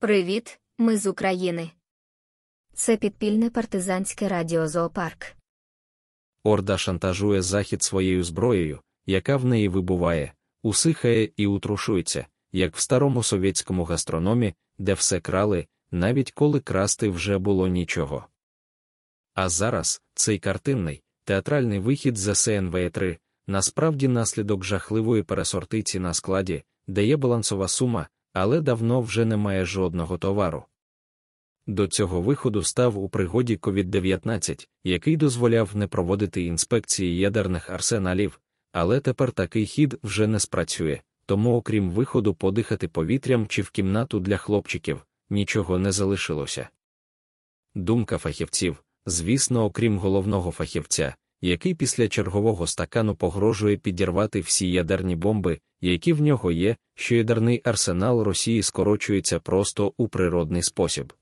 Привіт, ми з України. Це підпільне партизанське радіо Зоопарк. Орда шантажує Захід своєю зброєю, яка в неї вибуває, усихає і утрушується, як в старому совєтському гастрономі, де все крали, навіть коли красти вже було нічого. А зараз цей картинний, театральний вихід з СНВ-3 насправді наслідок жахливої пересортиці на складі, де є балансова сума, але давно вже немає жодного товару. До цього виходу став у пригоді COVID-19, який дозволяв не проводити інспекції ядерних арсеналів, але тепер такий хід вже не спрацює, тому, окрім виходу подихати повітрям чи в кімнату для хлопчиків, нічого не залишилося. Думка фахівців, звісно, окрім головного фахівця, який після чергового стакану погрожує підірвати всі ядерні бомби, які в нього є, що ядерний арсенал Росії скорочується просто у природний спосіб.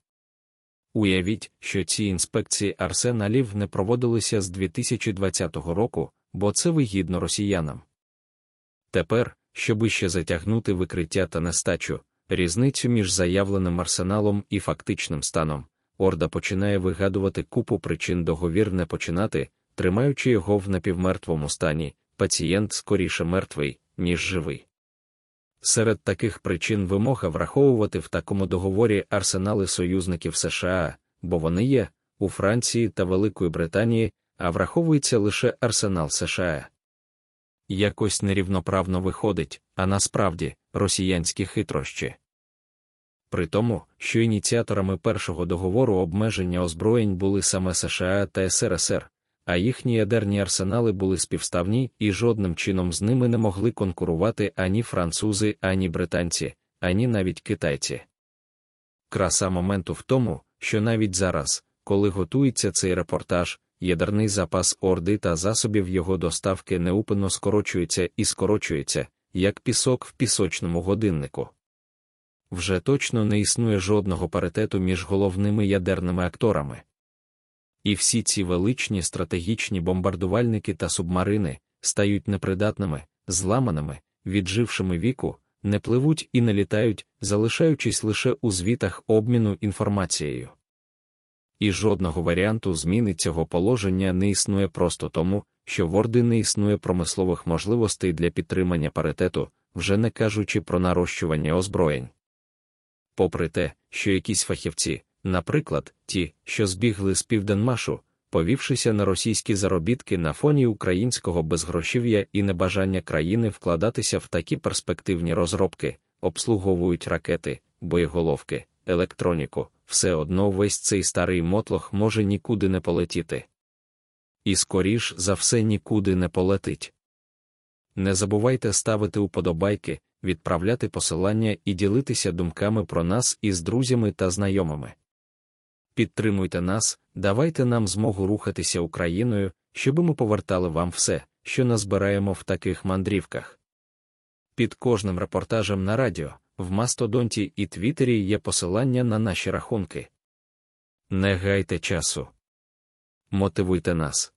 Уявіть, що ці інспекції арсеналів не проводилися з 2020 року, бо це вигідно росіянам. Тепер, щоб іще затягнути викриття та нестачу, різницю між заявленим арсеналом і фактичним станом, Орда починає вигадувати купу причин договір не починати, тримаючи його в напівмертвому стані, пацієнт скоріше мертвий, ніж живий. Серед таких причин вимога враховувати в такому договорі арсенали союзників США, бо вони є у Франції та Великої Британії, а враховується лише арсенал США. Якось нерівноправно виходить, а насправді росіянські хитрощі. При тому, що ініціаторами першого договору обмеження озброєнь були саме США та СРСР, а їхні ядерні арсенали були співставні і жодним чином з ними не могли конкурувати ані французи, ані британці, ані навіть китайці. Краса моменту в тому, що навіть зараз, коли готується цей репортаж, ядерний запас орди та засобів його доставки неупинно скорочується і скорочується, як пісок в пісочному годиннику. Вже точно не існує жодного паритету між головними ядерними акторами. І всі ці величні стратегічні бомбардувальники та субмарини стають непридатними, зламаними, віджившими віку, не пливуть і не літають, залишаючись лише у звітах обміну інформацією. І жодного варіанту зміни цього положення не існує просто тому, що в Орди не існує промислових можливостей для підтримання паритету, вже не кажучи про нарощування озброєнь. Попри те, що якісь фахівці, наприклад, ті, що збігли з південмашу, повівшися на російські заробітки на фоні українського безгрошів'я і небажання країни вкладатися в такі перспективні розробки, обслуговують ракети, боєголовки, електроніку, все одно весь цей старий мотлох може нікуди не полетіти. І скоріш за все нікуди не полетить. Не забувайте ставити уподобайки, відправляти посилання і ділитися думками про нас із друзями та знайомими. Підтримуйте нас, давайте нам змогу рухатися Україною, щоби ми повертали вам все, що назбираємо в таких мандрівках. Під кожним репортажем на радіо, в Мастодонті і Твіттері є посилання на наші рахунки. Не гайте часу. Мотивуйте нас.